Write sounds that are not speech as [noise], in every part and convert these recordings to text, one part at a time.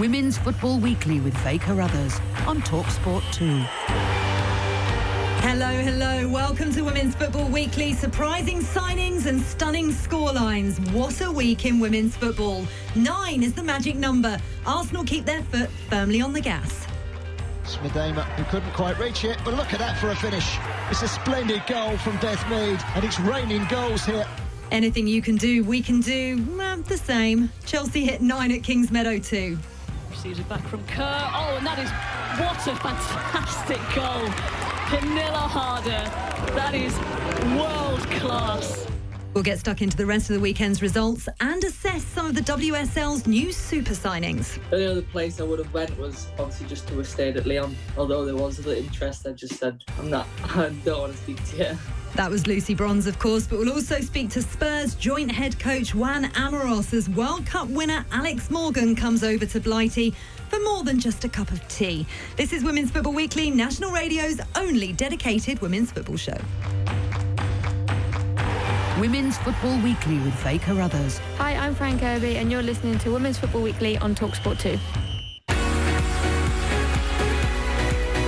Women's Football Weekly with Faye Carruthers on Talksport 2. Hello, hello. Welcome to Women's Football Weekly. Surprising signings and stunning scorelines. What a week in women's football. Nine is the magic number. Arsenal keep their foot firmly on the gas. Smidema, who couldn't quite reach it, but look at that for a finish. It's a splendid goal from Beth Mead, and it's raining goals here. Anything you can do, we can do well, the same. Chelsea hit nine at Kings Meadow too. Receives it back from Kerr. Oh, and that is what a fantastic goal. Camilla Harder. That is world class. We'll get stuck into the rest of the weekend's results and assess some of the WSL's new super signings. The only other place I would have went was obviously just to have stayed at Lyon. Although there was the interest, I just said, I'm not, [laughs] I don't want to speak to you. That was Lucy Bronze, of course, but we'll also speak to Spurs joint head coach Juan Amoros as World Cup winner Alex Morgan comes over to Blighty for more than just a cup of tea. This is Women's Football Weekly, National Radio's only dedicated women's football show. Women's Football Weekly with Faye Carruthers. Hi, I'm Fran Kirby, and you're listening to Women's Football Weekly on Talksport 2.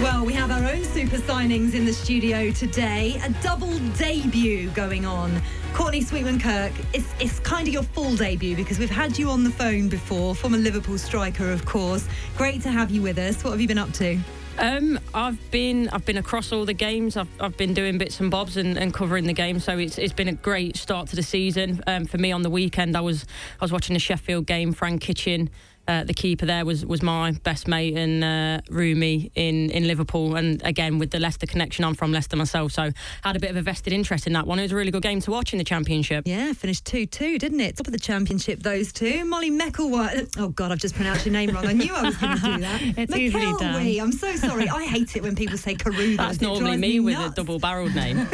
Well, we have our own super signings in the studio today. A double debut going on. Courtney Sweetman Kirk, it's, it's kind of your full debut because we've had you on the phone before, former Liverpool striker, of course. Great to have you with us. What have you been up to? Um, I've been I've been across all the games. I've, I've been doing bits and bobs and, and covering the game. So it's it's been a great start to the season. Um, for me on the weekend, I was I was watching the Sheffield game. Frank Kitchen, uh, the keeper there, was was my best mate and uh, roomie in in Liverpool. And again with the Leicester connection, I'm from Leicester myself, so had a bit of a vested interest in that one. It was a really good game to watch in the Championship. Yeah, finished 2 2, didn't it? Top of the championship, those two. Molly Meckelwhite. Oh, God, I've just pronounced your name wrong. I knew I was going to do that. [laughs] It's easily done. I'm so sorry. I hate it when people say Caruthers. [laughs] That's normally me with a double-barreled name. [laughs]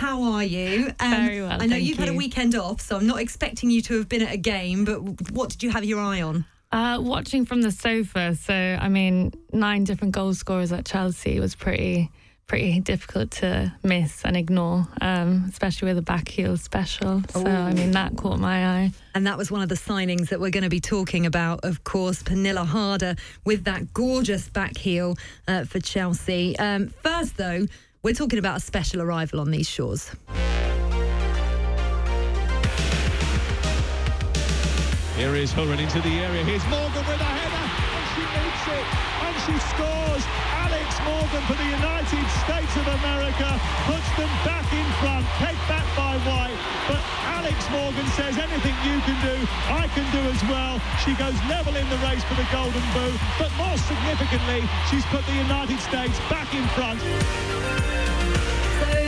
How are you? Um, Very well, I know you've had a weekend off, so I'm not expecting you to have been at a game, but what did you have your eye on? Uh, watching from the sofa, so I mean, nine different goal scorers at Chelsea was pretty pretty difficult to miss and ignore, um, especially with a back heel special. So I mean, that caught my eye. And that was one of the signings that we're going to be talking about, of course, Pernille Harder with that gorgeous back heel uh, for Chelsea. Um, first, though, we're talking about a special arrival on these shores. Here is Hurren into the area. Here's Morgan with a header, and she meets it, and she scores. Alex Morgan for the United States of America puts them back in front, pegged back by White. But Alex Morgan says anything you can do, I can do as well. She goes level in the race for the Golden Boot, but more significantly, she's put the United States back in front.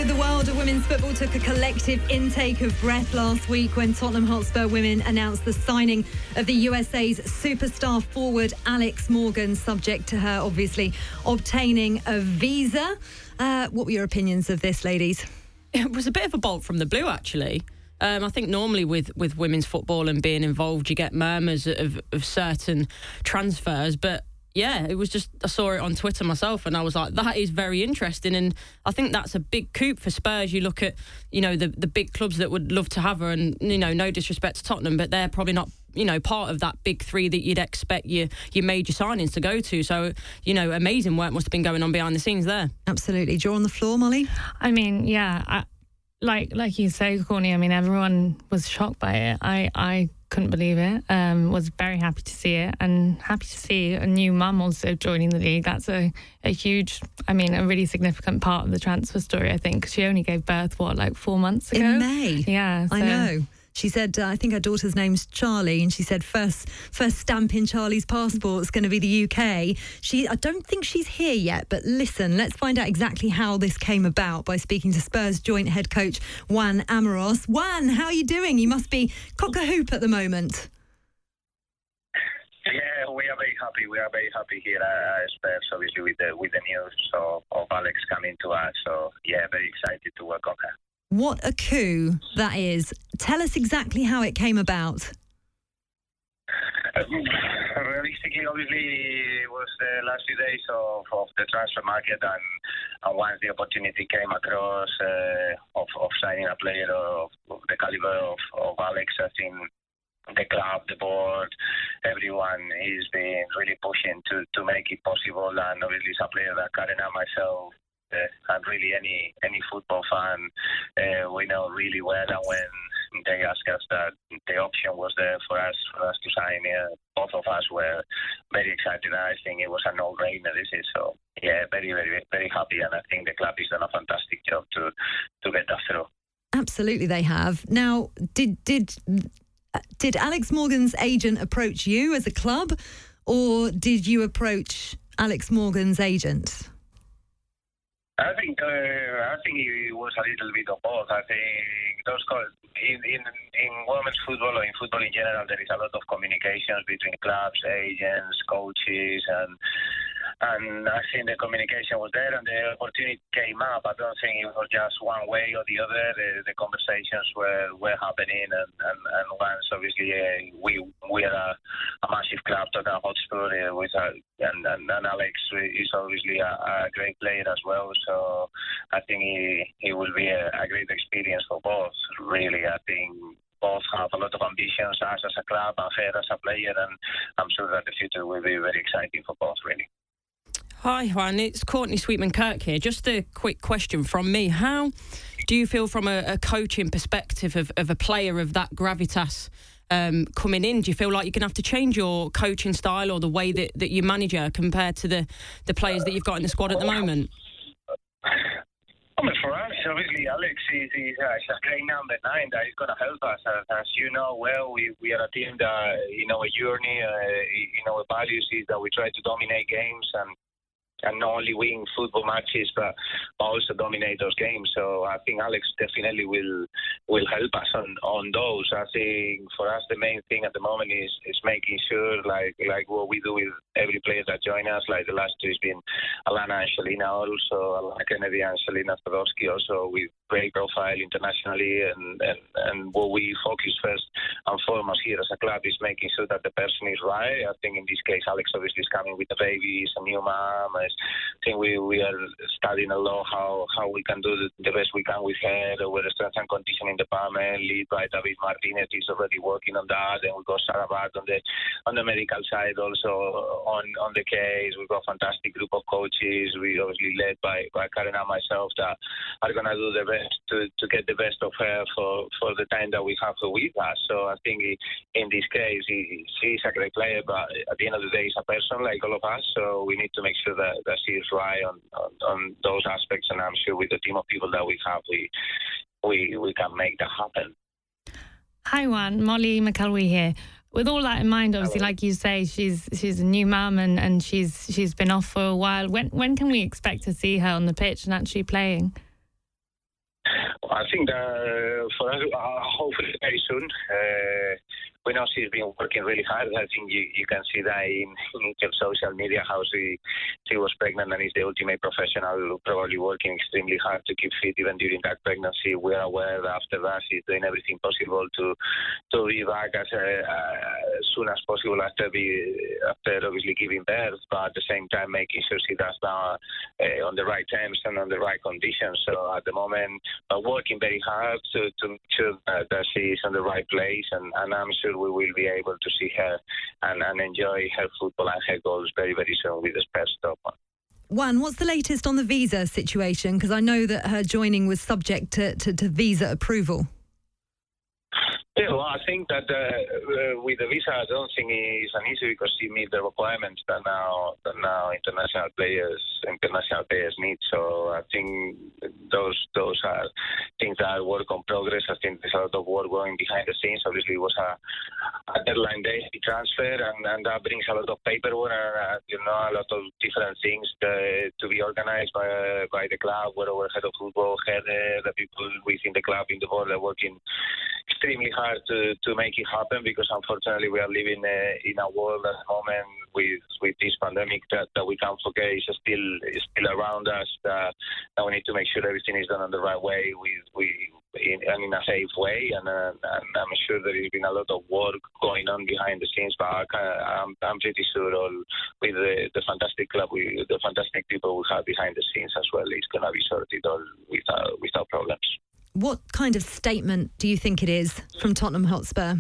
The world of women's football took a collective intake of breath last week when Tottenham Hotspur women announced the signing of the USA's superstar forward Alex Morgan, subject to her obviously obtaining a visa. Uh, what were your opinions of this, ladies? it was a bit of a bolt from the blue, actually. Um, I think normally with, with women's football and being involved, you get murmurs of, of certain transfers, but yeah, it was just I saw it on Twitter myself, and I was like, that is very interesting, and I think that's a big coup for Spurs. You look at you know the the big clubs that would love to have her, and you know no disrespect to Tottenham, but they're probably not you know part of that big three that you'd expect your your major signings to go to. So you know amazing work must have been going on behind the scenes there. Absolutely, draw on the floor, Molly. I mean, yeah. I, like like you say, Corny. I mean, everyone was shocked by it. I I couldn't believe it. Um, was very happy to see it and happy to see a new mum also joining the league. That's a, a huge, I mean, a really significant part of the transfer story, I think. She only gave birth, what, like four months ago? In May. Yeah. So. I know. She said, uh, I think her daughter's name's Charlie, and she said first first stamp in Charlie's passport is going to be the UK. She, I don't think she's here yet, but listen, let's find out exactly how this came about by speaking to Spurs joint head coach Juan Amoros. Juan, how are you doing? You must be cock a hoop at the moment. Yeah, we are very happy. We are very happy here at Spurs, obviously with the with the news of, of Alex coming to us. So yeah, very excited to welcome her. What a coup that is. Tell us exactly how it came about. Um, realistically, obviously, it was the last few days of, of the transfer market, and, and once the opportunity came across uh, of, of signing a player of, of the caliber of, of Alex, I think the club, the board, everyone is been really pushing to, to make it possible. And obviously, it's a player that Karen and myself uh, and really any any football fan uh, we know really well. And when they asked us that the option was there for us for us to sign, uh, both of us were very excited. I think it was a no-brainer. This is so yeah, very very very happy, and I think the club has done a fantastic job to to get us through. Absolutely, they have. Now, did did did Alex Morgan's agent approach you as a club, or did you approach Alex Morgan's agent? I think uh, I think it was a little bit of both. I think those in, in in women's football or in football in general, there is a lot of communications between clubs, agents, coaches, and and I think the communication was there and the opportunity came up. I don't think it was just one way or the other. The, the conversations were, were happening, and, and, and once obviously uh, we we are a, a massive club, Tottenham Hotspur, uh, with a, and, and, and Alex is obviously a, a great player as well. So I think he, he will be a, a great experience for both. Really, I think both have a lot of ambitions, us as a club and as a player, and I'm sure that the future will be very exciting for both, really. Hi, Juan. It's Courtney Sweetman Kirk here. Just a quick question from me. How do you feel from a, a coaching perspective of, of, a player of that gravitas um, coming in? Do you feel like you're going to have to change your coaching style or the way that, that you manage her compared to the, the players that you've got in the squad at the moment? For us, obviously, Alex is, uh, a great number nine that is going to help us. As, as, you know well, we, we are a team that, you know, a journey, uh, you know, values is that we try to dominate games and and not only win football matches but also dominate those games. So I think Alex definitely will will help us on, on those. I think for us the main thing at the moment is is making sure like like what we do with every player that join us. Like the last two has been Alana and Angelina also Alanna Kennedy and Shelina Zadorsky also with great profile internationally and, and, and what we focus first and foremost here as a club is making sure that the person is right. I think in this case Alex obviously is coming with a baby, a new mom, I think we, we are studying a lot how, how we can do the, the best we can with her, with the strength and conditioning department, lead by David Martinez, is already working on that. And we got Sarah Bart on the on the medical side also on, on the case. We've got a fantastic group of coaches. We obviously led by, by Karen and myself that are going to do the best to, to get the best of her for, for the time that we have her with us. So I think in this case, she's a great player, but at the end of the day, she's a person like all of us. So we need to make sure that that she is right on, on, on those aspects, and I'm sure with the team of people that we have, we we we can make that happen. Hi, Juan. Molly McElwee here. With all that in mind, obviously, like you say, she's she's a new mum and, and she's she's been off for a while. When when can we expect to see her on the pitch and actually playing? Well, I think that for us, hopefully very soon. Uh, we know she's been working really hard. I think you, you can see that in, in social media how she she was pregnant and is the ultimate professional, probably working extremely hard to keep fit even during that pregnancy. We're aware that after that she's doing everything possible to to be back as, uh, as soon as possible after the after obviously giving birth, but at the same time making sure she does that uh, on the right terms and on the right conditions. So at the moment, uh, working very hard to to make sure that, that she is in the right place, and, and I'm sure we will be able to see her and, and enjoy her football and her goals very very soon with the Spurs top one. Juan, what's the latest on the visa situation? Because I know that her joining was subject to, to, to visa approval. Well, I think that uh, uh, with the visa, I don't think it's an issue because you meet the requirements that now that now international players international players need. So I think those those are things that are work on progress. I think there's a lot of work going behind the scenes. Obviously, it was a, a deadline day transfer, and, and that brings a lot of paperwork and uh, you know a lot of different things to, to be organized by by the club, where our head of football, head uh, the people within the club in the board are working extremely hard hard to, to make it happen because unfortunately we are living uh, in a world at the moment with with this pandemic that, that we can't forget is still is still around us. That, that we need to make sure everything is done in the right way with we in, and in a safe way. And, uh, and I'm sure there has been a lot of work going on behind the scenes, but I am I'm, I'm pretty sure all with the, the fantastic club, we, the fantastic people we have behind the scenes as well, it's going to be sorted all without without problems. What kind of statement do you think it is from Tottenham Hotspur?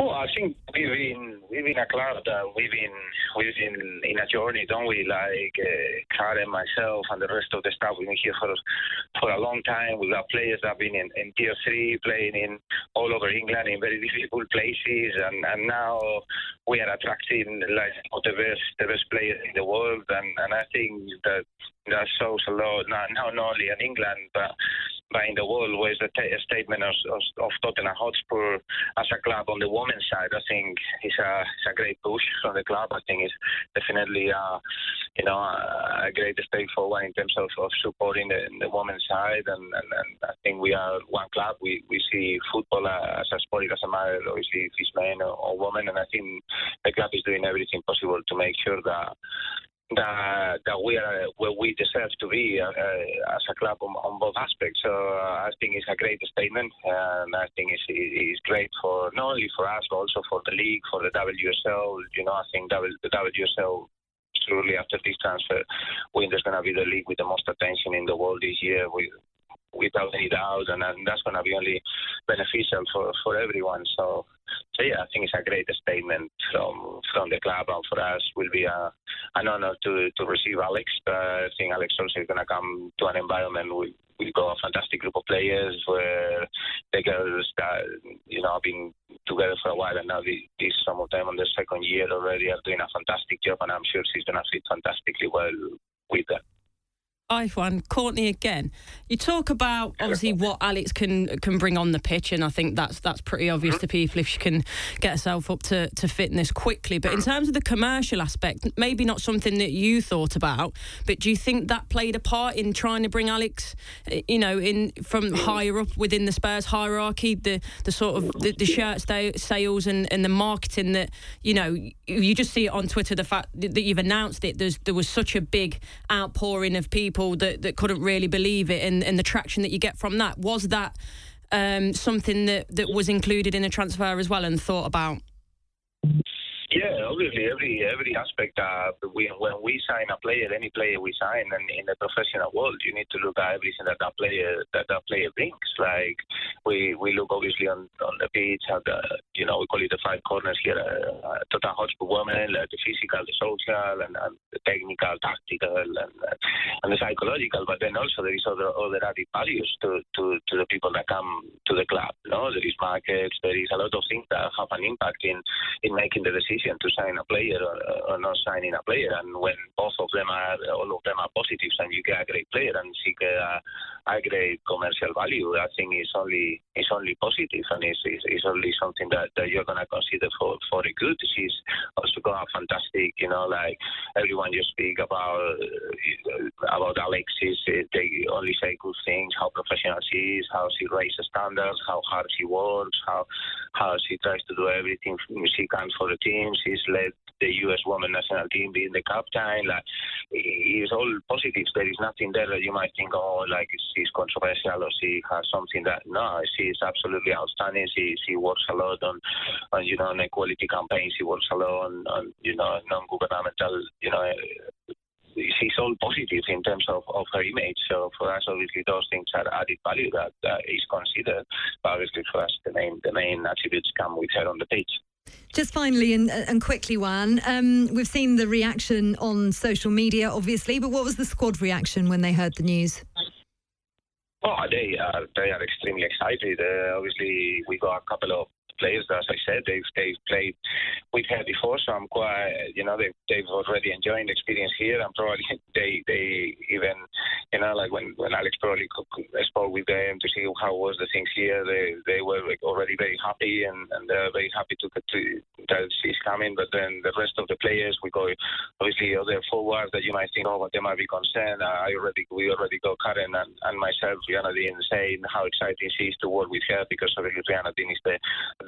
Oh, I think we've been we've been a club that we've been we've been in a journey, don't we? Like uh, Karen, myself, and the rest of the staff. We've been here for for a long time. We've got players that have been in, in tier three, playing in all over England in very difficult places, and, and now we are attracting like the best the best players in the world, and, and I think that that shows a lot not, not only in England but but in the world was a, t- a statement of, of, of Tottenham Hotspur as a club on the women's side. I think it's a, it's a great push from the club. I think it's definitely a, you know a, a great step forward in terms of, of supporting the, the women's side. And, and, and, I think we are one club. We, we see football as a sport. It doesn't matter obviously if it's men or, or women. And I think the club is doing everything possible to make sure that that that we are where we deserve to be uh, uh, as a club on, on both aspects. So uh, I think it's a great statement, and I think it's, it's great for not only for us but also for the league, for the WSL. You know, I think w, the WSL. Surely after this transfer, winter's going to be the league with the most attention in the world this year. Without any doubt, and, and that's going to be only beneficial for, for everyone. So, so yeah, I think it's a great statement from from the club, and for us will be a, an honor to to receive Alex. Uh, I think Alex also is going to come to an environment with we've got a fantastic group of players where the girls that you know have been together for a while and now this some of them on their second year already are doing a fantastic job and I'm sure she's going to fit fantastically well with them one, Courtney again. You talk about obviously what Alex can can bring on the pitch, and I think that's that's pretty obvious to people if she can get herself up to, to fitness quickly. But in terms of the commercial aspect, maybe not something that you thought about, but do you think that played a part in trying to bring Alex, eh, you know, in from higher up within the Spurs hierarchy, the the sort of the, the shirt sales and, and the marketing that you know you just see it on Twitter the fact that you've announced it. There's there was such a big outpouring of people that, that couldn't really believe it and, and the traction that you get from that. Was that um, something that, that was included in the transfer as well and thought about? Yeah, obviously, every every aspect. Uh, we, when we sign a player, any player we sign, and in the professional world, you need to look at everything that that player that that player brings. Like we we look obviously on on the pitch at the you know we call it the five corners here, uh, Tottenham Hotspur women, uh, the physical, the social, and, and the technical, tactical, and uh, and the psychological. But then also there is other other added values to to to the people that come to the club. You No, there is markets, there is a lot of things that have an impact in in making the decision to sign a player or, or not signing a player. And when both of them are, all of them are positives, and you get a great player and see a, a great commercial value, I think it's only it's only positive, and it's, it's, it's only something that, that you're gonna consider for for a good. She's also got a fantastic, you know, like everyone you speak about about Alexis, eh, they only say good things, how professional she is, how she raises standards, how hard she works, how how she tries to do everything she can for the team. She's led the U.S. women national team, being the captain. Like it's all positives. There is nothing there that you might think, oh, like she's controversial or she has something that. No, she is absolutely outstanding. She she works a lot on, on you know, on equality campaigns. She works a lot on, on you know, non-governmental, you know she's all positive in terms of, of her image. So for us, obviously, those things are added value that uh, is considered. But obviously, for us, the main the main attributes come with her on the pitch. Just finally and, and quickly, Juan, um, we've seen the reaction on social media, obviously, but what was the squad reaction when they heard the news? Oh, they are they are extremely excited. Uh, obviously, we got a couple of players. As I said, they've they've played with her before, so I'm quite you know they've they've already enjoyed the experience here, and probably [laughs] they they even you know like when when Alex probably spoke with them to see how was the things here, they they were like already very happy and and they're very happy to, to that she's coming. But then the rest of the players, we go obviously other forwards that you might think oh but they might be concerned. I already we already got Karen and, and myself, Rianna Dean saying how exciting she is to work with her because obviously Rianna Dean is the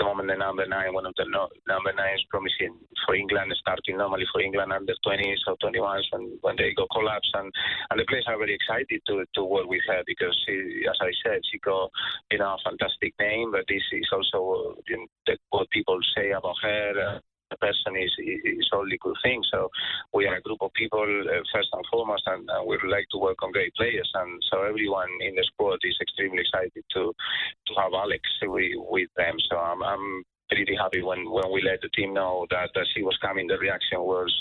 the moment the number nine, one of the no, number nines promising for England, starting normally for England under 20s or 21s when, when they go collapse. And, and the players are very excited to, to work with her because, she, as I said, she got you know, a fantastic name, but this is also what people say about her. Uh, the person is is only good thing. So we are a group of people uh, first and foremost, and, and, we like to work on great players. And so everyone in the squad is extremely excited to to have Alex with, with them. So I'm, I'm pretty happy when, when we let the team know that, she was coming. The reaction was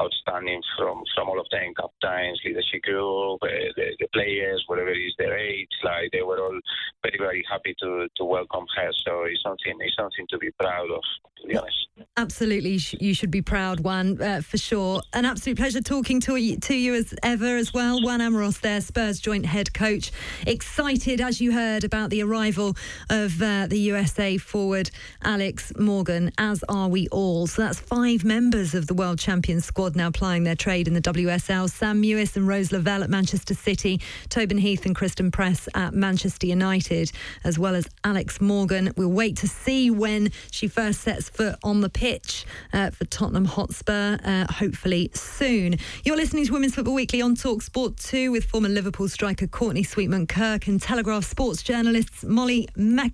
outstanding from, from all of them, captains, leadership group, uh, the, the players, whatever is their age. Like they were all very very happy to, to welcome her. So it's something it's something to be proud of. To be honest. Absolutely, you should be proud, Juan, uh, for sure. An absolute pleasure talking to you, to you as ever as well. Juan Amoros, there, Spurs joint head coach. Excited, as you heard, about the arrival of uh, the USA forward Alex Morgan, as are we all. So that's five members of the world champion squad now plying their trade in the WSL. Sam Mewis and Rose Lavelle at Manchester City, Tobin Heath and Christen Press at Manchester United, as well as Alex Morgan. We'll wait to see when she first sets foot on the pitch uh, for Tottenham Hotspur, uh, hopefully soon. You're listening to Women's Football Weekly on Talk Sport 2 with former Liverpool striker Courtney Sweetman Kirk and Telegraph sports journalists Molly Mac-.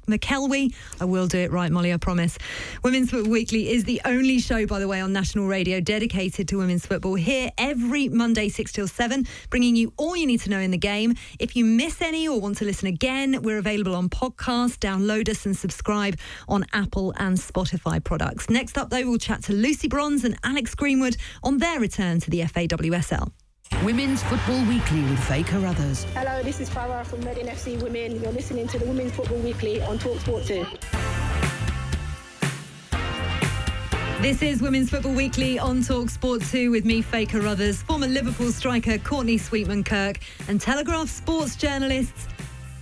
I will do it right, Molly, I promise. Women's Football Weekly is the only show, by the way, on national radio dedicated to women's football. Here every Monday, 6 till 7, bringing you all you need to know in the game. If you miss any or want to listen again, we're available on podcast. Download us and subscribe on Apple and Spotify products. Next up, though, we'll chat to Lucy Bronze and Alex Greenwood on their return to the FAWSL. Women's Football Weekly with Faye Carruthers. Hello, this is Fara from Reading FC Women. You're listening to the Women's Football Weekly on Talksport 2. This is Women's Football Weekly on Talk Sport 2 with me, Faye Carruthers, former Liverpool striker Courtney Sweetman Kirk, and Telegraph sports journalists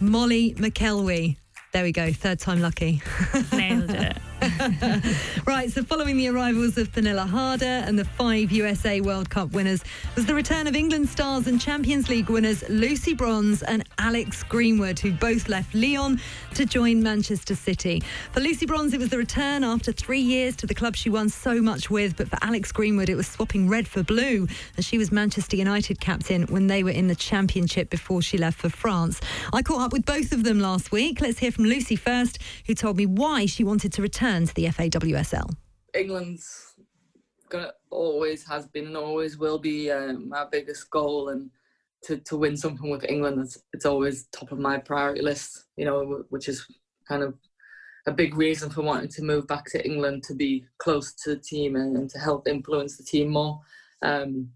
Molly McElwee. There we go, third time lucky. [laughs] Nailed it. [laughs] right, so following the arrivals of Pernille Harder and the five USA World Cup winners was the return of England stars and Champions League winners Lucy Bronze and Alex Greenwood, who both left Lyon to join Manchester City. For Lucy Bronze, it was the return after three years to the club she won so much with, but for Alex Greenwood, it was swapping red for blue, as she was Manchester United captain when they were in the Championship before she left for France. I caught up with both of them last week. Let's hear from Lucy first, who told me why she wanted to return return to the FAWSL? England's gonna always has been and always will be um, my biggest goal, and to, to win something with England, it's, it's always top of my priority list. You know, which is kind of a big reason for wanting to move back to England to be close to the team and, and to help influence the team more. Um,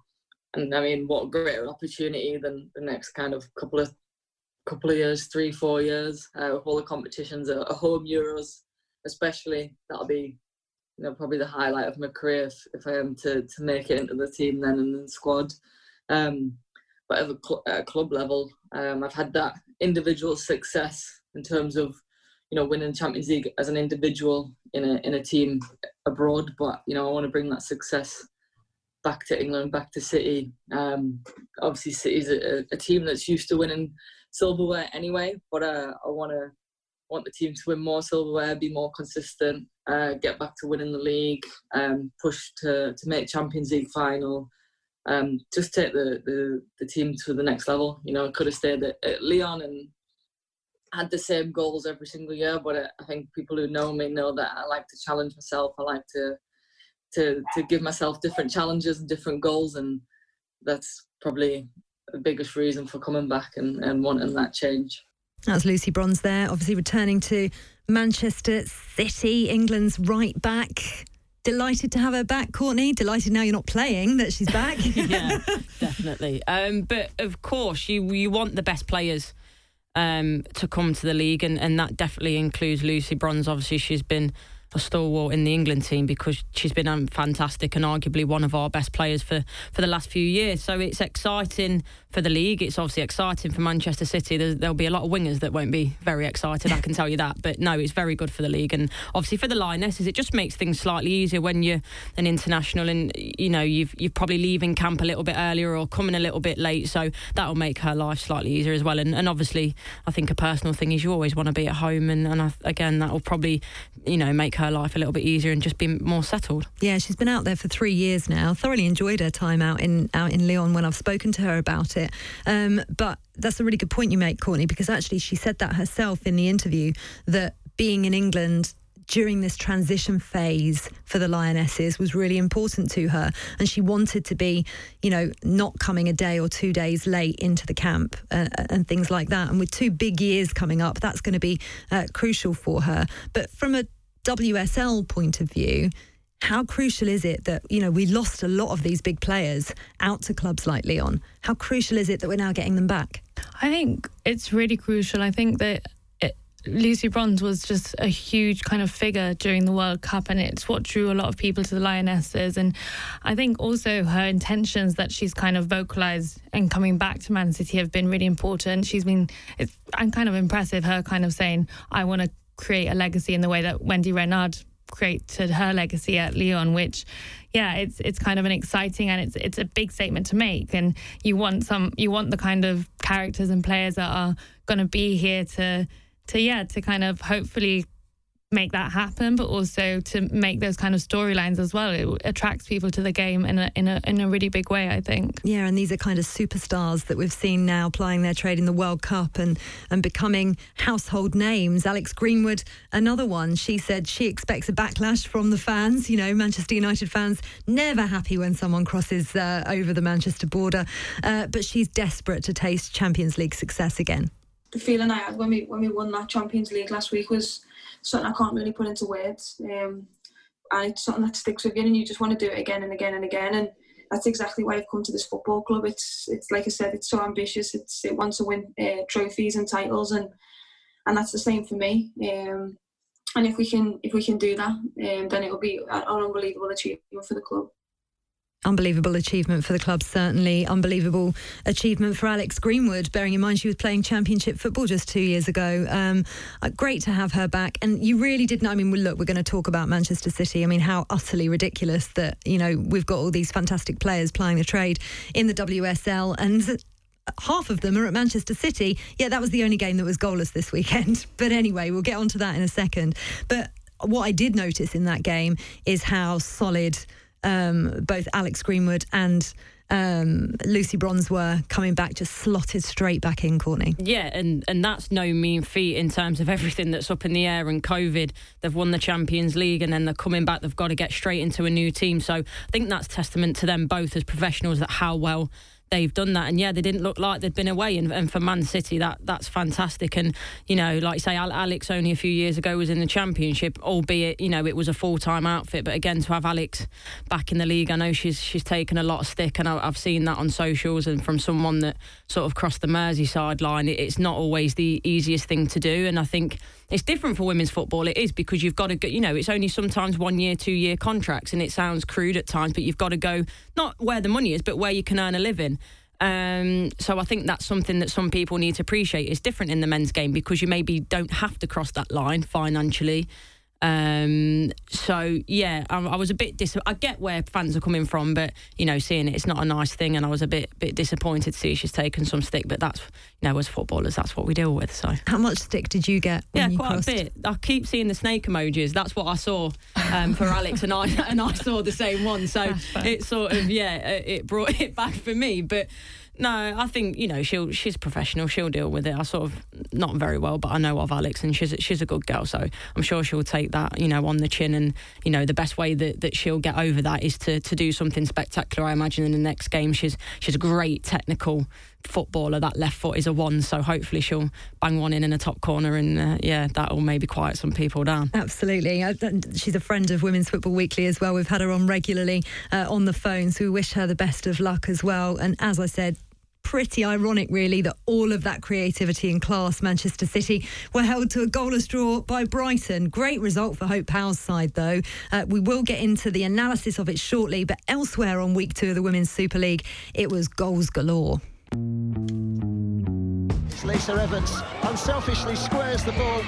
and I mean, what greater opportunity than the next kind of couple of couple of years, three, four years, uh, with all the competitions, a, a home Euros, especially that'll be you know probably the highlight of my career if, if I am to to make it into the team then and then squad. Um, but at a, cl- at a club level, um, I've had that individual success in terms of you know winning Champions League as an individual in a in a team abroad. But you know I want to bring that success back to England, back to City. Um, obviously, City's a, a team that's used to winning silverware anyway, but uh, I want to want the team to win more silverware, be more consistent, uh, get back to winning the league, um, push to to make Champions League final. Um, just take the, the, the team to the next level. You know, I could have stayed at, at Lyon and had the same goals every single year, but I, I think people who know me know that I like to challenge myself. I like to to to give myself different challenges and different goals, and that's probably the biggest reason for coming back and, and wanting that change. That's Lucy Bronze there, obviously returning to Manchester City, England's right back. Delighted to have her back, Courtney. Delighted now you're not playing that she's back. [laughs] yeah, [laughs] definitely. Um, but of course, you you want the best players um, to come to the league, and, and that definitely includes Lucy Bronze. Obviously, she's been a stalwart in the England team because she's been um, fantastic and arguably one of our best players for, for the last few years. So it's exciting for the league. It's obviously exciting for Manchester City. There's, there'll be a lot of wingers that won't be very excited, I can tell you that. But no, it's very good for the league. And obviously for the Lionesses, it just makes things slightly easier when you're an international and, you know, you've, you're probably leaving camp a little bit earlier or coming a little bit late. So that'll make her life slightly easier as well. And, and obviously, I think a personal thing is you always want to be at home. And, and I, again, that will probably, you know, make her life a little bit easier and just be more settled. Yeah, she's been out there for three years now. Thoroughly enjoyed her time out in out in Lyon when I've spoken to her about it. Um, but that's a really good point you make, Courtney, because actually she said that herself in the interview that being in England during this transition phase for the Lionesses was really important to her. And she wanted to be, you know, not coming a day or two days late into the camp uh, and things like that. And with two big years coming up, that's going to be uh, crucial for her. But from a WSL point of view, how crucial is it that you know we lost a lot of these big players out to clubs like Lyon? How crucial is it that we're now getting them back? I think it's really crucial. I think that it, Lucy Bronze was just a huge kind of figure during the World Cup, and it's what drew a lot of people to the Lionesses. And I think also her intentions that she's kind of vocalized and coming back to Man City have been really important. She's been, I'm kind of impressive, her kind of saying, I want to create a legacy in the way that Wendie Renard created her legacy at Lyon, which yeah, it's it's kind of an exciting and it's it's a big statement to make. And you want some you want the kind of characters and players that are gonna be here to to yeah, to kind of hopefully make that happen, but also to make those kind of storylines as well. It attracts people to the game in a in a in a really big way, I think. Yeah, and these are kind of superstars that we've seen now plying their trade in the World Cup and and becoming household names. Alex Greenwood, another one. She said she expects a backlash from the fans. You know, Manchester United fans never happy when someone crosses uh, over the Manchester border, uh, but she's desperate to taste Champions League success again. The feeling I had when we when we won that Champions League last week was something I can't really put into words. Um, and it's something that sticks with you, and you just want to do it again and again and again. And that's exactly why I've come to this football club. It's it's like I said, it's so ambitious. It's it wants to win uh, trophies and titles, and and that's the same for me. Um, and if we can if we can do that, um, then it'll be an unbelievable achievement for the club. Unbelievable achievement for the club, certainly. Unbelievable achievement for Alex Greenwood, bearing in mind she was playing championship football just two years ago. Um, uh, great to have her back. And you really did not I mean, look, we're going to talk about Manchester City. I mean, how utterly ridiculous that, you know, we've got all these fantastic players plying the trade in the WSL. And half of them are at Manchester City. Yeah, that was the only game that was goalless this weekend. [laughs] But anyway, we'll get onto that in a second. But what I did notice in that game is how solid um, both Alex Greenwood and um, Lucy Bronze were coming back, just slotted straight back in, Courtney. Yeah, and, and that's no mean feat in terms of everything that's up in the air and COVID. They've won the Champions League and then they're coming back. They've got to get straight into a new team. So I think that's testament to them both as professionals that how well they've done that. And yeah, they didn't look like they'd been away. And, and for Man City, that that's fantastic. And you know, like say, Alex only a few years ago was in the Championship, albeit you know it was a full time outfit. But again, to have Alex back in the league, I know she's she's taken a lot of stick, and I, have seen that on socials and from someone that sort of cross the Merseyside line. It's not always the easiest thing to do, and I think It's different for women's football. It is because you've got to go, you know, it's only sometimes one year, two year contracts, and it sounds crude at times, but you've got to go not where the money is, but where you can earn a living. Um, so I think that's something that some people need to appreciate. It's different in the men's game because you maybe don't have to cross that line financially. Um, so yeah, I, I was a bit dis. I get where fans are coming from, but you know, seeing it, it's not a nice thing, and I was a bit bit disappointed to see she's taken some stick. But that's you know, as footballers, that's what we deal with. So How much stick did you get? When yeah, you quite crossed? a bit. I keep seeing the snake emojis. That's what I saw um, for [laughs] Alex, and I and I saw the same one. So it sort of yeah, it brought [laughs] it back for me. But no, I think you know she'll she's professional. She'll deal with it. I sort of not very well, but I know of Alex, and she's she's a good girl. So I'm sure she'll take that you know on the chin. And you know the best way that, that she'll get over that is to to do something spectacular. I imagine in the next game, she's she's a great technical footballer. That left foot is a one, so hopefully she'll bang one in in a top corner, and uh, yeah, that'll maybe quiet some people down. Absolutely. Uh, She's a friend of Women's Football Weekly as well. We've had her on regularly uh, on the phone, so we wish her the best of luck as well. And as I said, pretty ironic, really, that all of that creativity and class, Manchester City were held to a goalless draw by Brighton. Great result for Hope Powell's side, though. Uh, we will get into the analysis of it shortly, but elsewhere on week two of the Women's Super League, it was goals galore. It's Lisa Evans unselfishly squares the ball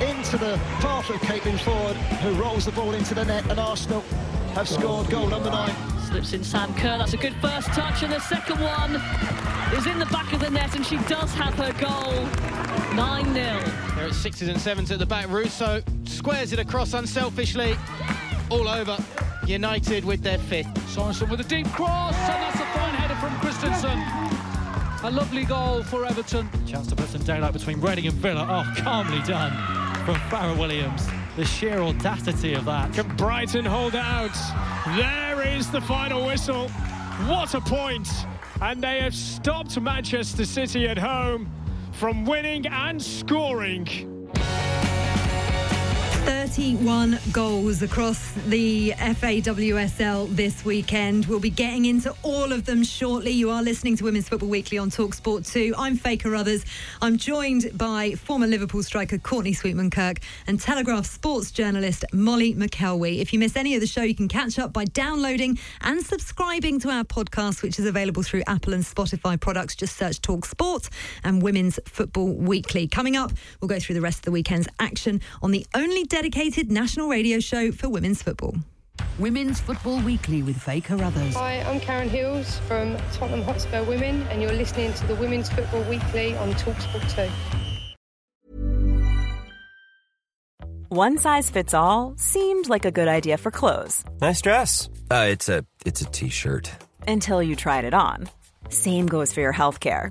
into the path of Caitlin Foord, who rolls the ball into the net, and Arsenal have scored goal number nine. Slips in Sam Kerr. That's a good first touch, and the second one is in the back of the net, and she does have her goal. 9 0. They're at sixes and sevens at the back. Russo squares it across unselfishly. All over. United with their fifth. Sorensen with a deep cross, and that's a fine header from Christensen. A lovely goal for Everton. Chance to put some daylight between Reading and Villa. Oh, calmly done from Fara Williams. The sheer audacity of that. Can Brighton hold out? There is the final whistle. What a point! And they have stopped Manchester City at home from winning and scoring. 31 goals across the FAWSL this weekend. We'll be getting into all of them shortly. You are listening to Women's Football Weekly on Talksport 2. I'm Faye Carruthers. I'm joined by former Liverpool striker Courtney Sweetman Kirk and Telegraph sports journalist Molly McElwee. If you miss any of the show, you can catch up by downloading and subscribing to our podcast, which is available through Apple and Spotify products. Just search Talk Sport and Women's Football Weekly. Coming up, we'll go through the rest of the weekend's action on the only dedicated national radio show for women's football. Women's Football Weekly with Faye Carruthers. Hi, I'm Karen Hills from Tottenham Hotspur Women, and you're listening to the Women's Football Weekly on Talksport 2. One size fits all seemed like a good idea for clothes Nice dress. Uh, it's a it's a t-shirt. until you tried it on. Same goes for your healthcare.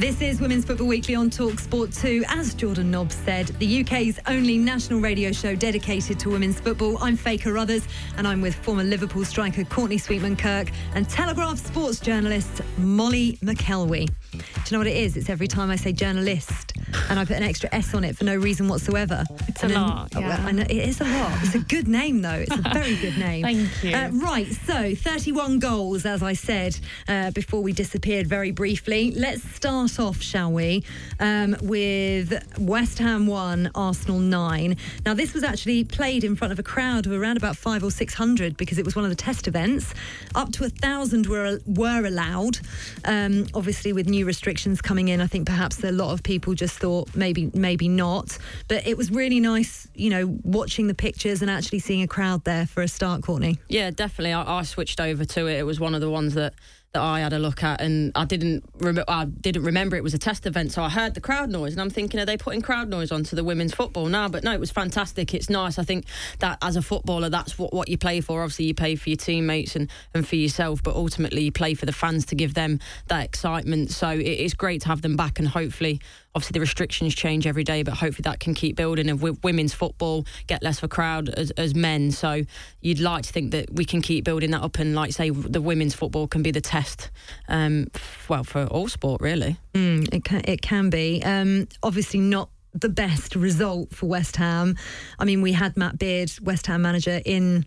This is Women's Football Weekly on Talk Sport 2. As Jordan Nobbs said, the UK's only national radio show dedicated to women's football. I'm Faye Carruthers and I'm with former Liverpool striker Courtney Sweetman Kirk and Telegraph sports journalist Molly McElwee. Do you know what it is? It's every time I say journalist, and I put an extra S on it for no reason whatsoever. It's And a then- lot, Oh, yeah. Know, it is a lot. It's a good name though. It's a [laughs] very good name. Thank you. Uh, right, so 31 goals, as I said uh, before we disappeared very briefly. Let's start off, shall we, um, with West Ham 1, Arsenal 9. Now, this was actually played in front of a crowd of around about five or 600 because it was one of the test events. Up to a thousand were, were allowed. Um, obviously, with new restrictions coming in, I think perhaps a lot of people just thought maybe, maybe not. But it was really nice, you know, watching the pictures and actually seeing a crowd there for a start, Courtney. Yeah, definitely. I, I switched over to it. It was one of the ones that, that I had a look at, and I didn't rem- I didn't remember it was a test event. So I heard the crowd noise, and I'm thinking, are they putting crowd noise onto the women's football now? But no, it was fantastic. It's nice. I think that as a footballer, that's what, what you play for. Obviously, you play for your teammates and, and for yourself, but ultimately you play for the fans to give them that excitement. So it, it's great to have them back, and hopefully. Obviously, the restrictions change every day, but hopefully that can keep building. And with women's football, get less of a crowd as, as men. So you'd like to think that we can keep building that up, and like say, the women's football can be the test. Um, well, for all sport, really. Mm, it can it can be. Um, obviously not the best result for West Ham. I mean, we had Matt Beard, West Ham manager, in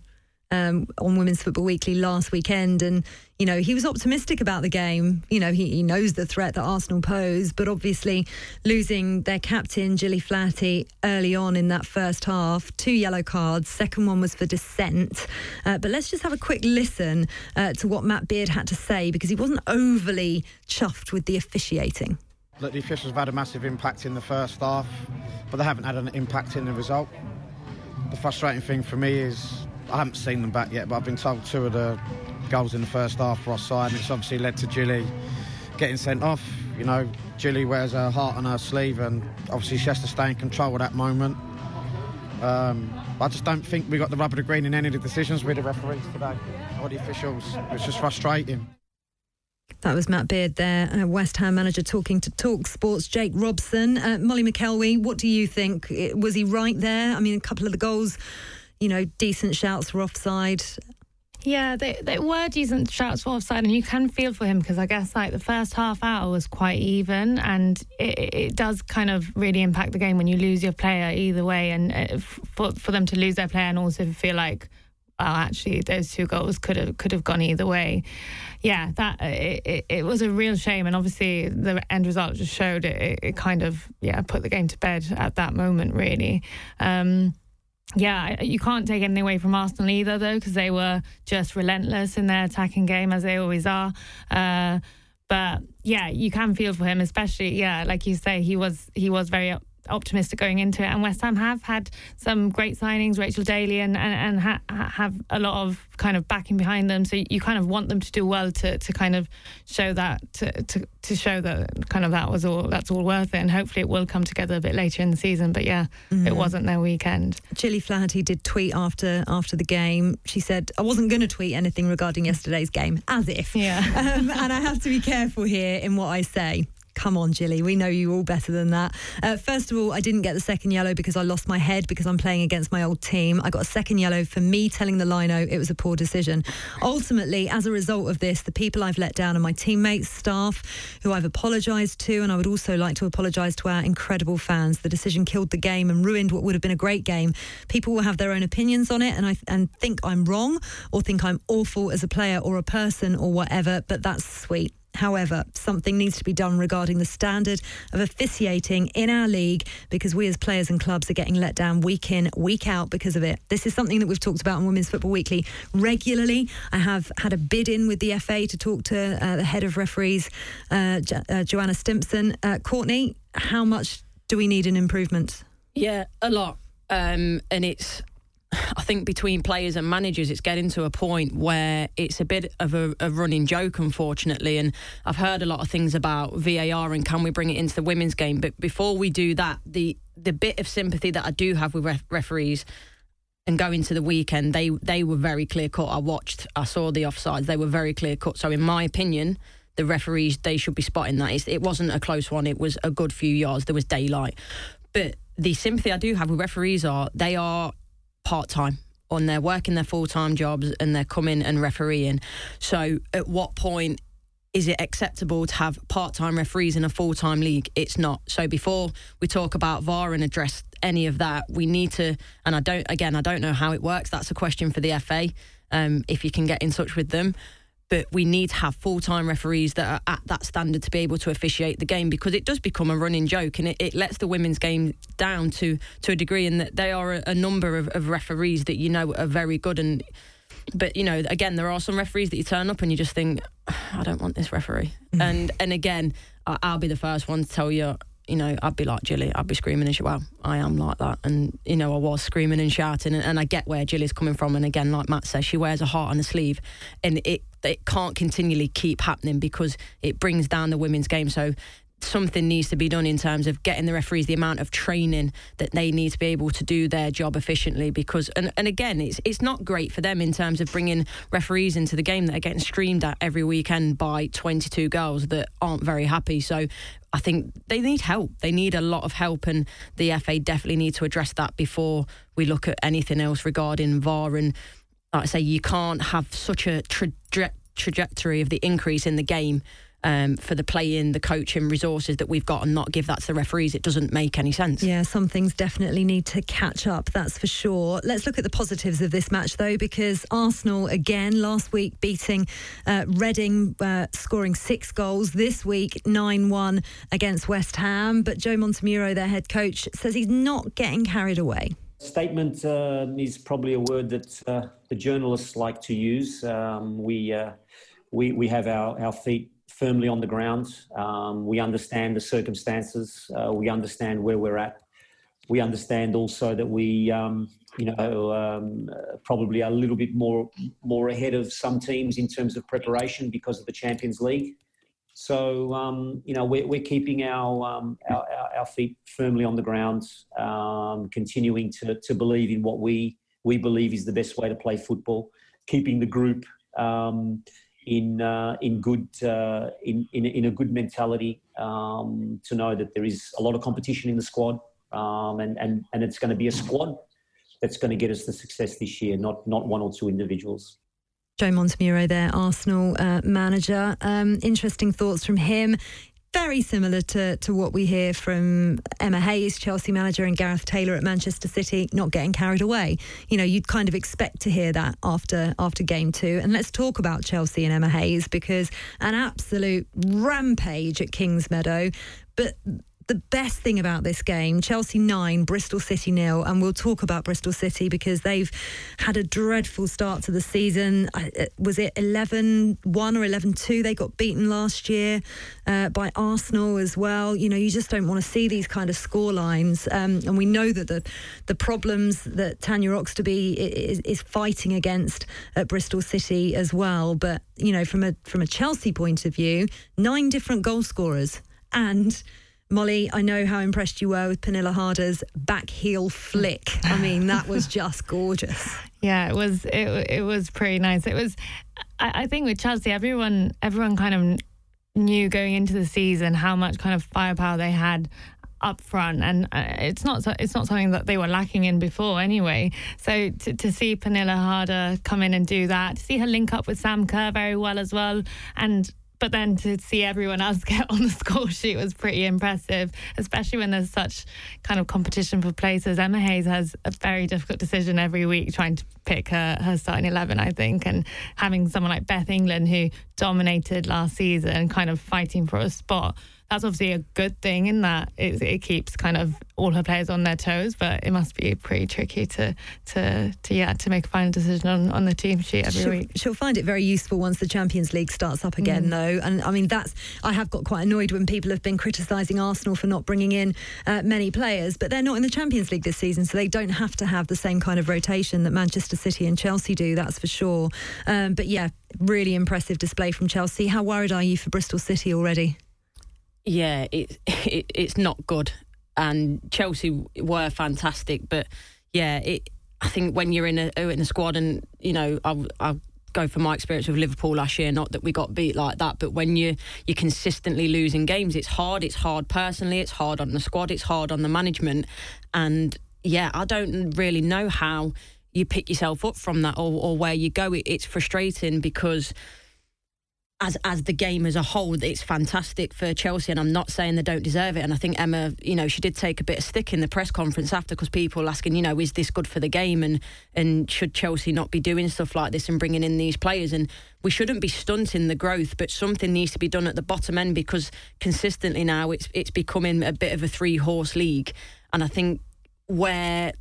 um, on Women's Football Weekly last weekend, and you know he was optimistic about the game. You know he, he knows the threat that Arsenal pose, but obviously losing their captain Gilly Flaherty early on in that first half, two yellow cards. Second one was for dissent. Uh, but let's just have a quick listen uh, to what Matt Beard had to say because he wasn't overly chuffed with the officiating. Look, the officials have had a massive impact in the first half, but they haven't had an impact in the result. The frustrating thing for me is I haven't seen them back yet, but I've been told two of the goals in the first half were offside, and it's obviously led to Gilly getting sent off. You know, Gilly wears her heart on her sleeve, and obviously she has to stay in control at that moment. Um, I just don't think we got the rubber to green in any of the decisions with the referees today or the officials. It's just frustrating. That was Matt Beard there, uh, West Ham manager, talking to Talk Sports. Jake Robson, uh, Molly McElwee. What do you think? Was he right there? I mean, a couple of the goals, you know, decent shouts were offside. Yeah, they, they were decent shouts for offside, and you can feel for him because I guess like the first half hour was quite even, and it, it- does kind of really impact the game when you lose your player either way, and uh, for for them to lose their player and also feel like, well, actually those two goals could have could have gone either way. Yeah, that it, it, it was a real shame, and obviously the end result just showed it. It, it kind of yeah put the game to bed at that moment really. Um, yeah, you can't take anything away from Arsenal either, though, because they were just relentless in their attacking game, as they always are. Uh, but yeah, you can feel for him, especially yeah, like you say, he was he was very op- optimistic going into it, and West Ham have had some great signings, Rachel Daly, and and, and ha- ha- have a lot of kind of backing behind them. So you kind of want them to do well to to kind of show that to to, to show that kind of that was all that's all worth it, and hopefully it will come together a bit later in the season. But yeah, it Mhm. wasn't their weekend. Gilly Flaherty did tweet after after the game. She said, "I wasn't going to tweet anything regarding yesterday's game, as if." Yeah. Um, and I have to be careful here in what I say. Come on, Gilly. We know you all better than that. Uh, first of all, I didn't get the second yellow because I lost my head because I'm playing against my old team. I got a second yellow for me telling the lino it was a poor decision. Ultimately, as a result of this, the people I've let down are my teammates, staff, who I've apologised to, and I would also like to apologise to our incredible fans. The decision killed the game and ruined what would have been a great game. People will have their own opinions on it, and I and think I'm wrong or think I'm awful as a player or a person or whatever. But that's sweet. However, something needs to be done regarding the standard of officiating in our league because we as players and clubs are getting let down week in, week out because of it. This is something that we've talked about on Women's Football Weekly regularly. I have had a bid in with the FA to talk to uh, the head of referees, uh, jo- uh, Joanna Stimpson. Uh, Courtney, how much do we need an improvement? Yeah, a lot. Um, and it's, I think between players and managers, it's getting to a point where it's a bit of a, a running joke, unfortunately. And I've heard a lot of things about VAR and can we bring it into the women's game. But before we do that, the the bit of sympathy that I do have with ref- referees and going into the weekend, they they were very clear cut. I watched, I saw the offsides. They were very clear cut. So in my opinion, the referees they should be spotting that. It's, it wasn't a close one. It was a good few yards. There was daylight. But the sympathy I do have with referees are they are part time and they're working their full time jobs and they're coming and refereeing. So at what point is it acceptable to have part-time referees in a full-time league? It's not. So before we talk about VAR and address any of that, we need to. And I don't. Again, I don't know how it works. That's a question for the FA. Um, if you can get in touch with them. But we need to have full time referees that are at that standard to be able to officiate the game because it does become a running joke and it, it lets the women's game down to, to a degree. And that they are a, a number of, of referees that you know are very good and but you know, again, there are some referees that you turn up and you just think, I don't want this referee. Mm. And and again, I'll be the first one to tell you, you know, I'd be like Gilly, I'd be screaming and well, I am like that, and you know, I was screaming and shouting, and, and I get where Gilly's coming from. And again, like Matt says, she wears a heart on her sleeve, and it it can't continually keep happening because it brings down the women's game. So something needs to be done in terms of getting the referees the amount of training that they need to be able to do their job efficiently because and, and again it's it's not great for them in terms of bringing referees into the game that are getting screamed at every weekend by 22 girls that aren't very happy so I think they need help. They need a lot of help, and the FA definitely need to address that before we look at anything else regarding VAR. And like I say, you can't have such a traje- trajectory of the increase in the game um, for the playing, the coaching resources that we've got and not give that to the referees, it doesn't make any sense. Yeah, some things definitely need to catch up, that's for sure. Let's look at the positives of this match, though, because Arsenal, again, last week beating uh, Reading, uh, scoring six goals. This week, 9 1 against West Ham. But Joe Montemurro, their head coach, says he's not getting carried away. Statement uh, is probably a word that uh, the journalists like to use. Um, we, uh, we, we have our, our feet firmly on the ground. Um, we understand the circumstances. Uh, we understand where we're at. We understand also that we, um, you know, um, probably a little bit more more ahead of some teams in terms of preparation because of the Champions League. So, um, you know, we're, we're keeping our, um, our, our feet firmly on the ground, um, continuing to, to believe in what we we believe is the best way to play football, keeping the group um, in uh, in good uh, in, in in a good mentality um, to know that there is a lot of competition in the squad um, and and and it's going to be a squad that's going to get us the success this year, not not one or two individuals. Joe Montemurro, there, Arsenal uh, manager. Um, interesting thoughts from him very similar to, to what we hear from Emma Hayes, Chelsea manager, and Gareth Taylor at Manchester City, not getting carried away. You know, you'd kind of expect to hear that after after game two. And let's talk about Chelsea and Emma Hayes because an absolute rampage at Kingsmeadow. But the best thing about this game, Chelsea nine, Bristol City nil, and we'll talk about Bristol City because they've had a dreadful start to the season. Was it 11-1 or 11-2? They got beaten last year uh, by Arsenal as well. You know, you just don't want to see these kind of score lines. Um, and we know that the the problems that Tanya Oxtoby is, is fighting against at Bristol City as well. But you know, from a from a Chelsea point of view, nine different goal scorers and Molly, I know how impressed you were with Pernille Harder's back heel flick. I mean, that was [laughs] just gorgeous. Yeah, it was. It, it was pretty nice. It was. I, I think with Chelsea, everyone everyone kind of knew going into the season how much kind of firepower they had up front, and uh, it's not it's not something that they were lacking in before anyway. So to, to see Pernille Harder come in and do that, to see her link up with Sam Kerr very well as well, and but then to see everyone else [laughs] get on the score sheet was pretty impressive, especially when there's such kind of competition for places. Emma Hayes has a very difficult decision every week trying to pick her, her starting 11, I think, and having someone like Beth England who dominated last season, kind of fighting for a spot that's obviously a good thing in that it, it, keeps kind of all her players on their toes. But it must be pretty tricky to to to yeah to make a final decision on, on the team sheet every she'll, week. She'll find it very useful once the Champions League starts up again, mm. though. And I mean that's I have got quite annoyed when people have been criticising Arsenal for not bringing in uh, many players, but they're not in the Champions League this season, so they don't have to have the same kind of rotation that Manchester City and Chelsea do. That's for sure. Um, but yeah, really impressive display from Chelsea. How worried are you for Bristol City already? Yeah, it, [laughs] it it's not good. And Chelsea were fantastic, but yeah, it. I think when you're in a in a squad, and you know, I I go from my experience with Liverpool last year. Not that we got beat like that, but when you you're consistently losing games, it's hard. It's hard personally. It's hard on the squad. It's hard on the management. And yeah, I don't really know how you pick yourself up from that or, or where you go. It, it's frustrating because as as the game as a whole, it's fantastic for Chelsea, and I'm not saying they don't deserve it. And I think Emma, you know, she did take a bit of stick in the press conference after because people asking, you know, is this good for the game, and and should Chelsea not be doing stuff like this and bringing in these players? And we shouldn't be stunting the growth, but something needs to be done at the bottom end because consistently now it's it's becoming a bit of a three horse league, and I think where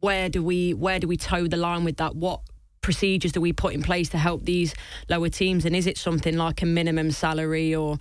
where do we where do we toe the line with that? What procedures do we put in place to help these lower teams? And is it something like a minimum salary or?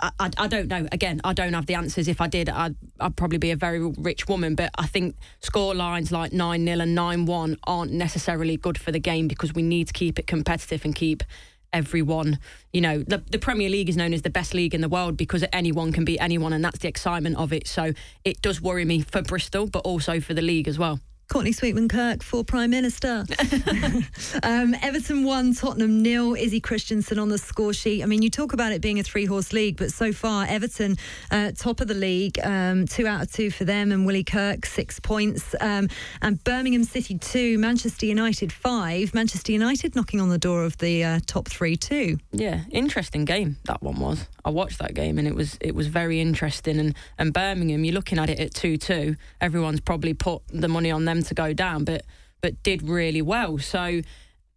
I, I, I, don't know. Again, I don't have the answers. If I did, I'd, I'd probably be a very rich woman. But I think score lines like 9 0 and 9 1 aren't necessarily good for the game because we need to keep it competitive and keep everyone. You know, the, the Premier League is known as the best league in the world because anyone can beat anyone, and that's the excitement of it. So it does worry me for Bristol, but also for the league as well. Courtney Sweetman Kirk for Prime Minister. [laughs] um, Everton won, Tottenham nil. Izzy Christiansen on the score sheet. I mean, you talk about it being a three horse league, but so far, Everton uh, top of the league, um, two out of two for them, and Willie Kirk six points. Um, and Birmingham City two, Manchester United five. Manchester United knocking on the door of the uh, top three too. Yeah, interesting game that one was. I watched that game and it was it was very interesting. And and Birmingham, you're looking at it at two two. Everyone's probably put the money on them to go down, but but did really well. So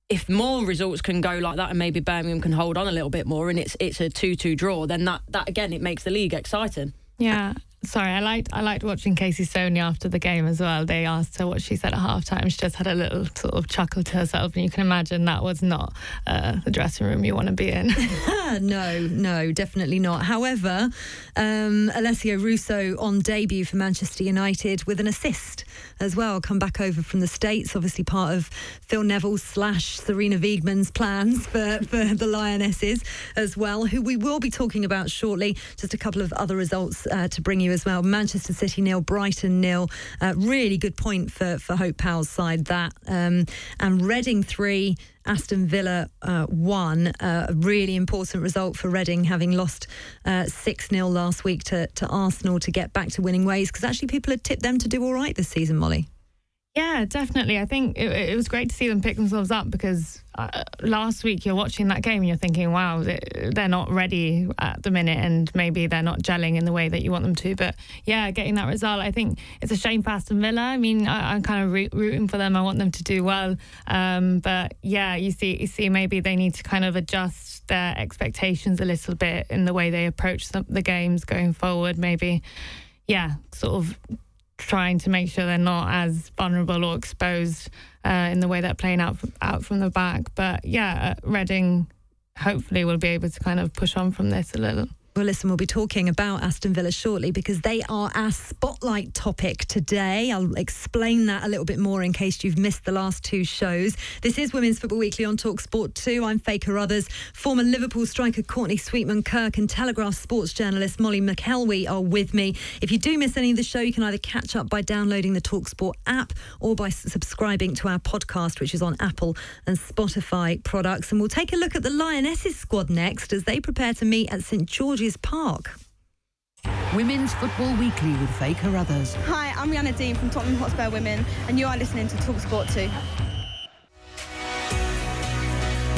if more results can go like that and maybe Birmingham can hold on a little bit more and it's it's a 2-2 draw then that that again it makes the league exciting. Yeah. Sorry, I liked I liked watching Casey Stoney after the game as well. They asked her what she said at halftime. She just had a little sort of chuckle to herself, and you can imagine that was not uh, the dressing room you want to be in. [laughs] no, no, definitely not. However, um, Alessia Russo on debut for Manchester United with an assist as well. Come back over from the States, obviously part of Phil Neville slash Sarina Wiegman's plans for, for the Lionesses as well, who we will be talking about shortly. Just a couple of other results uh, to bring you as well. Manchester City nil, Brighton nil. Uh, really good point for, for Hope Powell's side that. Um, and Reading three, Aston Villa uh. Uh, a really important result for Reading, having lost uh, 6 0 last week to, to Arsenal to get back to winning ways, because actually people had tipped them to do all right this season, Molly. Yeah, definitely. I think it, it, was great to see them pick themselves up because uh, last week you're watching that game and you're thinking, wow, they're not ready at the minute and maybe they're not gelling in the way that you want them to. But yeah, getting that result, I think it's a shame for Aston Villa. I mean, I, am kind of rooting for them. I want them to do well. Um, but yeah, you see, you see, maybe they need to kind of adjust their expectations a little bit in the way they approach the, the games going forward. Maybe, yeah, sort of trying to make sure they're not as vulnerable or exposed uh, in the way they're playing out from, out from the back. But yeah, Reading hopefully will be able to kind of push on from this a little. Well, listen, we'll be talking about Aston Villa shortly because they are our spotlight topic today. I'll explain that a little bit more in case you've missed the last two shows. This is Women's Football Weekly on Talk Sport 2. I'm Faye Carruthers. Former Liverpool striker Courtney Sweetman Kirk and Telegraph sports journalist Molly McElwee are with me. If you do miss any of the show, you can either catch up by downloading the Talk Sport app or by subscribing to our podcast, which is on Apple and Spotify products. And we'll take a look at the Lionesses squad next as they prepare to meet at St George George's Park. Women's Football Weekly with Faye Carruthers. Hi, I'm Rianna Dean from Tottenham Hotspur Women, and you are listening to Talksport 2.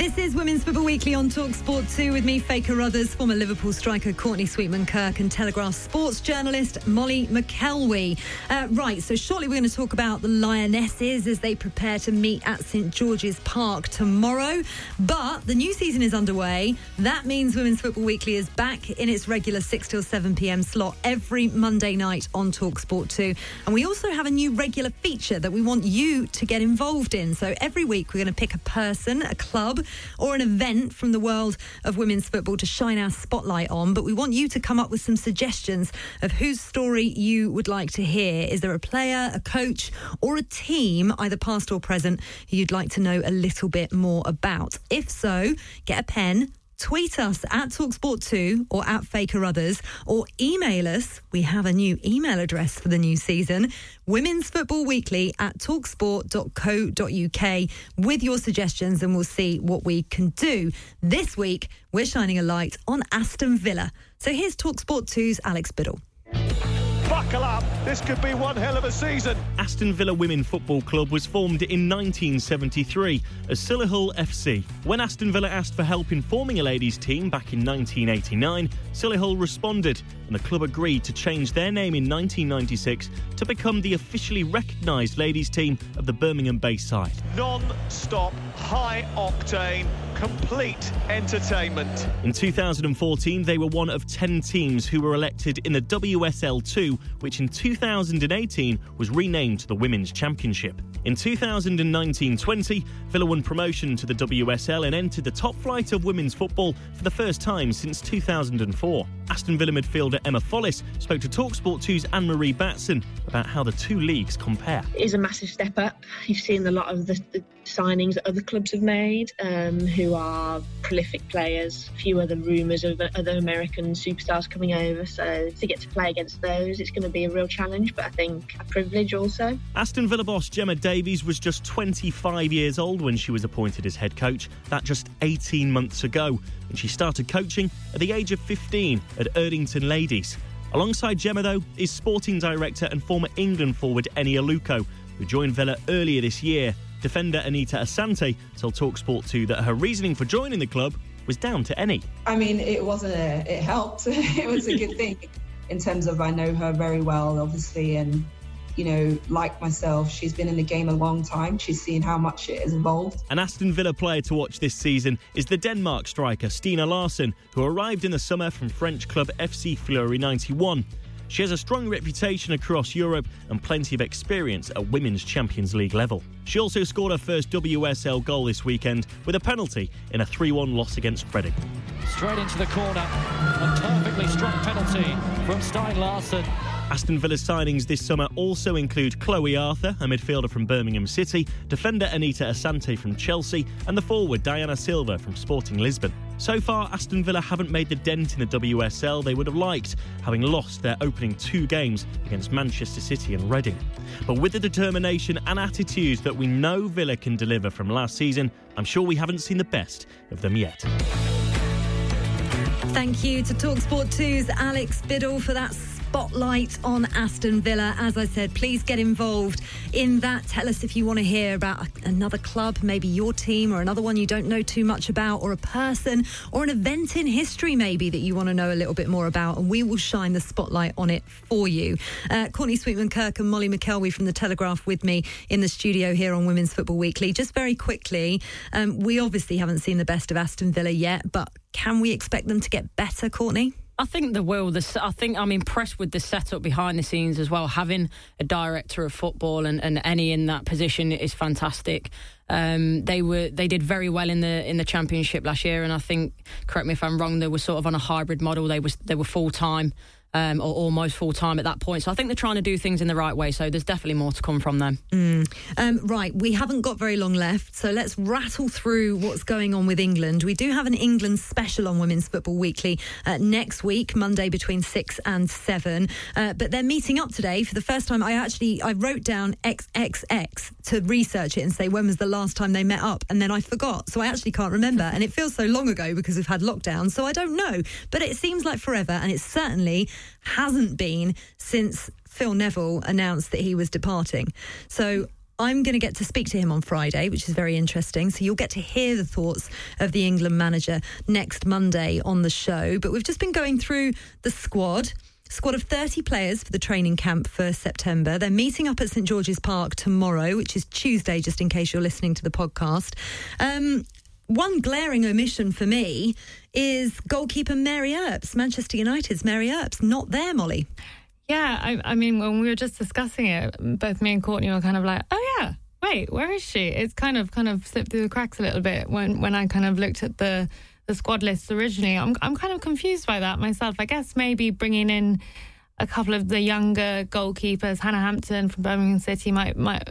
This is Women's Football Weekly on Talk Sport 2 with me, Faye Carruthers, former Liverpool striker Courtney Sweetman Kirk, and Telegraph sports journalist Molly McElwee. Uh, right, so shortly we're going to talk about the Lionesses as they prepare to meet at St George's Park tomorrow. But the new season is underway. That means Women's Football Weekly is back in its regular 6 till 7 pm slot every Monday night on Talk Sport 2. And we also have a new regular feature that we want you to get involved in. So every week we're going to pick a person, a club, or an event from the world of women's football to shine our spotlight on. But we want you to come up with some suggestions of whose story you would like to hear. Is there a player, a coach, or a team, either past or present, who you'd like to know a little bit more about? If so, get a pen tweet us at Talksport2 or at Faye Carruthers or email us. We have a new email address for the new season, Women's Football Weekly at talksport.co.uk with your suggestions and we'll see what we can do. This week, we're shining a light on Aston Villa. So here's Talksport 2's Alex Biddle. Buckle up, this could be one hell of a season. Aston Villa Women Football Club was formed in 1973 as Solihull FC. When Aston Villa asked for help in forming a ladies' team back in 1989, Solihull responded, and the club agreed to change their name in 1996 to become the officially recognised ladies' team of the Birmingham based side. Non stop, high octane, complete entertainment. In 2014, they were one of 10 teams who were elected in the WSL2, which in 2018 was renamed to the Women's Championship. In 2019 20, Villa won promotion to the WSL and entered the top flight of women's football for the first time since 2004. Aston Villa midfielder Emma Follis spoke to Talksport 2's Anne Marie Batson about how the two leagues compare. It is a massive step up. You've seen a lot of the, the signings that other clubs have made um, who are prolific players. A few other rumours of other American superstars coming over. So to get to play against those, it's going to be a real challenge, but I think a privilege also. Aston Villa boss Gemma Davies was just 25 years old when she was appointed as head coach, that just 18 months ago. And she started coaching at the age of 15 at Erdington Ladies. Alongside Gemma, though, is sporting director and former England forward Eni Aluko, who joined Villa earlier this year. Defender Anita Asante told Talksport 2 that her reasoning for joining the club was down to Eni. I mean, it wasn't a, it helped. [laughs] it was a good thing in terms of I know her very well, obviously, and you know, like myself, she's been in the game a long time. She's seen how much it has evolved. An Aston Villa player to watch this season is the Denmark striker Stine Larsen, who arrived in the summer from French club FC Fleury 91. She has a strong reputation across Europe and plenty of experience at Women's Champions League level. She also scored her first WSL goal this weekend with a penalty in a 3 1 loss against Reading. Straight into the corner. A perfectly strong penalty from Stine Larsen. Aston Villa's signings this summer also include Chloe Arthur, a midfielder from Birmingham City, defender Anita Asante from Chelsea, and the forward Diana Silva from Sporting Lisbon. So far, Aston Villa haven't made the dent in the WSL they would have liked, having lost their opening two games against Manchester City and Reading. But with the determination and attitude that we know Villa can deliver from last season, I'm sure we haven't seen the best of them yet. Thank you to Talksport 2's Alex Biddle for that spotlight on Aston Villa. As I said, please get involved in that. Tell us if you want to hear about another club, maybe your team, or another one you don't know too much about, or a person, or an event in history maybe that you want to know a little bit more about, and we will shine the spotlight on it for you. Uh, Courtney Sweetman Kirk and Molly McElwee from the Telegraph with me in the studio here on Women's Football Weekly. Just very quickly, um, we obviously haven't seen the best of Aston Villa yet, but can we expect them to get better, Courtney? I think the will. I think I'm impressed with the setup behind the scenes as well. Having a director of football and, and Eni in that position is fantastic. Um, they were they did very well in the in the championship last year, and I think correct me if I'm wrong. They were sort of on a hybrid model. They was they were full time um, or almost full time at that point. So I think they're trying to do things in the right way. So there's definitely more to come from them. Mm. Um, right, we haven't got very long left, so let's rattle through what's going on with England. We do have an England special on Women's Football Weekly uh, next week, Monday between six and seven. Uh, but they're meeting up today for the first time. I actually I wrote down XXX to research it and say when was the last time they met up, and then I forgot, so I actually can't remember. and it feels so long ago because we've had lockdown, so I don't know. But it seems like forever, and it's certainly hasn't been since Phil Neville announced that he was departing. So I'm going to get to speak to him on Friday, which is very interesting. So you'll get to hear the thoughts of the England manager next Monday on the show. But we've just been going through the squad. Squad of 30 players for the training camp for September. They're meeting up at St George's Park tomorrow, which is Tuesday, just in case you're listening to the podcast. Um, one glaring omission for me is goalkeeper Mary Earps, Manchester United's Mary Earps, not there, Molly. Yeah, I, I, mean, when we were just discussing it, both me and Courtney were kind of like, "Oh yeah, wait, where is she?" It's kind of kind of slipped through the cracks a little bit when when I kind of looked at the the squad list originally. I'm I'm kind of confused by that myself. I guess maybe bringing in a couple of the younger goalkeepers, Hannah Hampton from Birmingham City, might might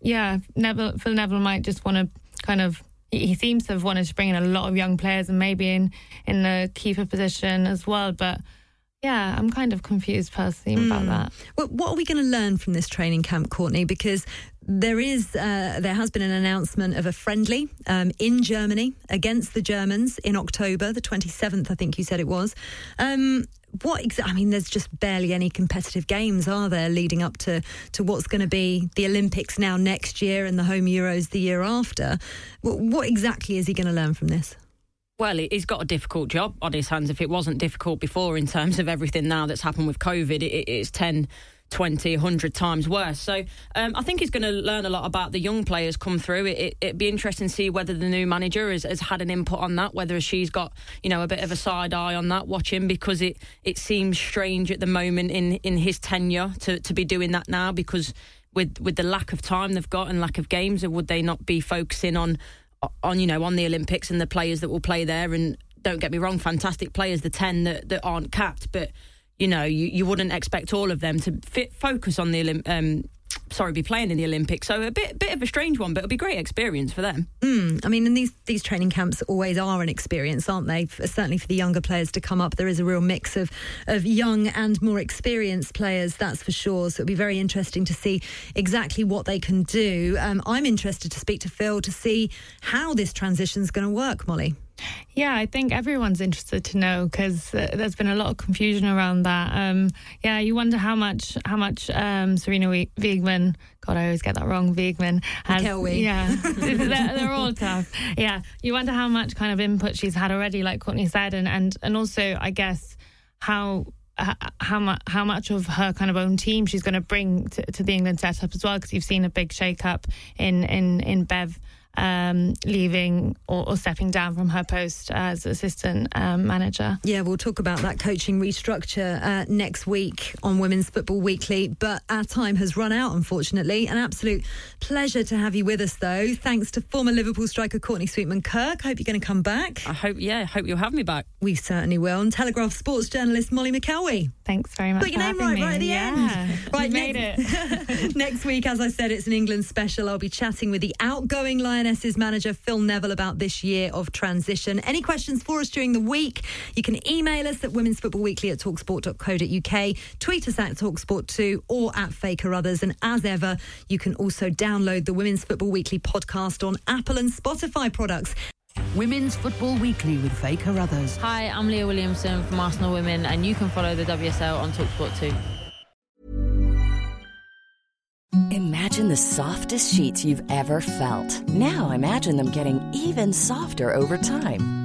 yeah, Neville Phil Neville might just want to kind of he seems to have wanted to bring in a lot of young players and maybe in in the keeper position as well. But yeah, I'm kind of confused personally mm. about that. Well, what are we going to learn from this training camp, Courtney? Because there is, uh, there has been an announcement of a friendly um, in Germany against the Germans in October, the 27th, I think you said it was. Um, what exactly? I mean, there's just barely any competitive games, are there, leading up to, to what's going to be the Olympics now next year and the home Euros the year after. What, what exactly is he going to learn from this? Well, he's got a difficult job on his hands. If it wasn't difficult before in terms of everything now that's happened with COVID, it, it's 10 20, 100 times worse. So um, I think he's going to learn a lot about the young players come through. It, would it, be interesting to see whether the new manager has, has, had an input on that, whether she's got you know a bit of a side eye on that watching because it, it seems strange at the moment in, in his tenure to, to be doing that now because with with the lack of time they've got and lack of games, would they not be focusing on on you know on the Olympics and the players that will play there? And don't get me wrong, fantastic players, the ten that, that aren't capped, but you know, you, you wouldn't expect all of them to fit, focus on the Olymp- um, sorry, be playing in the Olympics. So a bit bit of a strange one, but it'll be a great experience for them. Mm, I mean, and these these training camps always are an experience, aren't they? Certainly for the younger players to come up, there is a real mix of of young and more experienced players. That's for sure. So it'll be very interesting to see exactly what they can do. Um, I'm interested to speak to Phil to see how this transition is going to work, Molly. Yeah, I think everyone's interested to know because uh, there's been a lot of confusion around that. Um, yeah, you wonder how much how much um, Sarina Wiegman. God, I always get that wrong. Wiegman has. Yeah, [laughs] they're, they're, all tough. Yeah, you wonder how much kind of input she's had already, like Courtney said, and and and also I guess how how much how much of her kind of own team she's going to bring to, to the England setup as well because you've seen a big shake up in in in Bev um, leaving or, or, stepping down from her post as assistant um, manager. Yeah, we'll talk about that coaching restructure uh, next week on Women's Football Weekly. But our time has run out, unfortunately. An absolute pleasure to have you with us, though. Thanks to former Liverpool striker Courtney Sweetman Kirk. Hope you're going to come back. I hope, yeah, I hope you'll have me back. We certainly will. And Telegraph sports journalist Molly McElwee. Thanks very much. Put your name right, me. right at the yeah, end. [laughs] Right, made next, it. [laughs] [laughs] next week, as I said, it's an England special. I'll be chatting with the outgoing Lionesses manager Phil Neville about this year of transition. Any questions for us during the week? You can email us at Women's Football Weekly at talksport.co.uk, tweet us at talksport2 or at Faye Carruthers. And as ever, you can also download the Women's Football Weekly podcast on Apple and Spotify products. Women's Football Weekly with Faye Carruthers. Hi, I'm Leah Williamson from Arsenal Women, and you can follow the WSL on Talksport too. Imagine the softest sheets you've ever felt. Now imagine them getting even softer over time.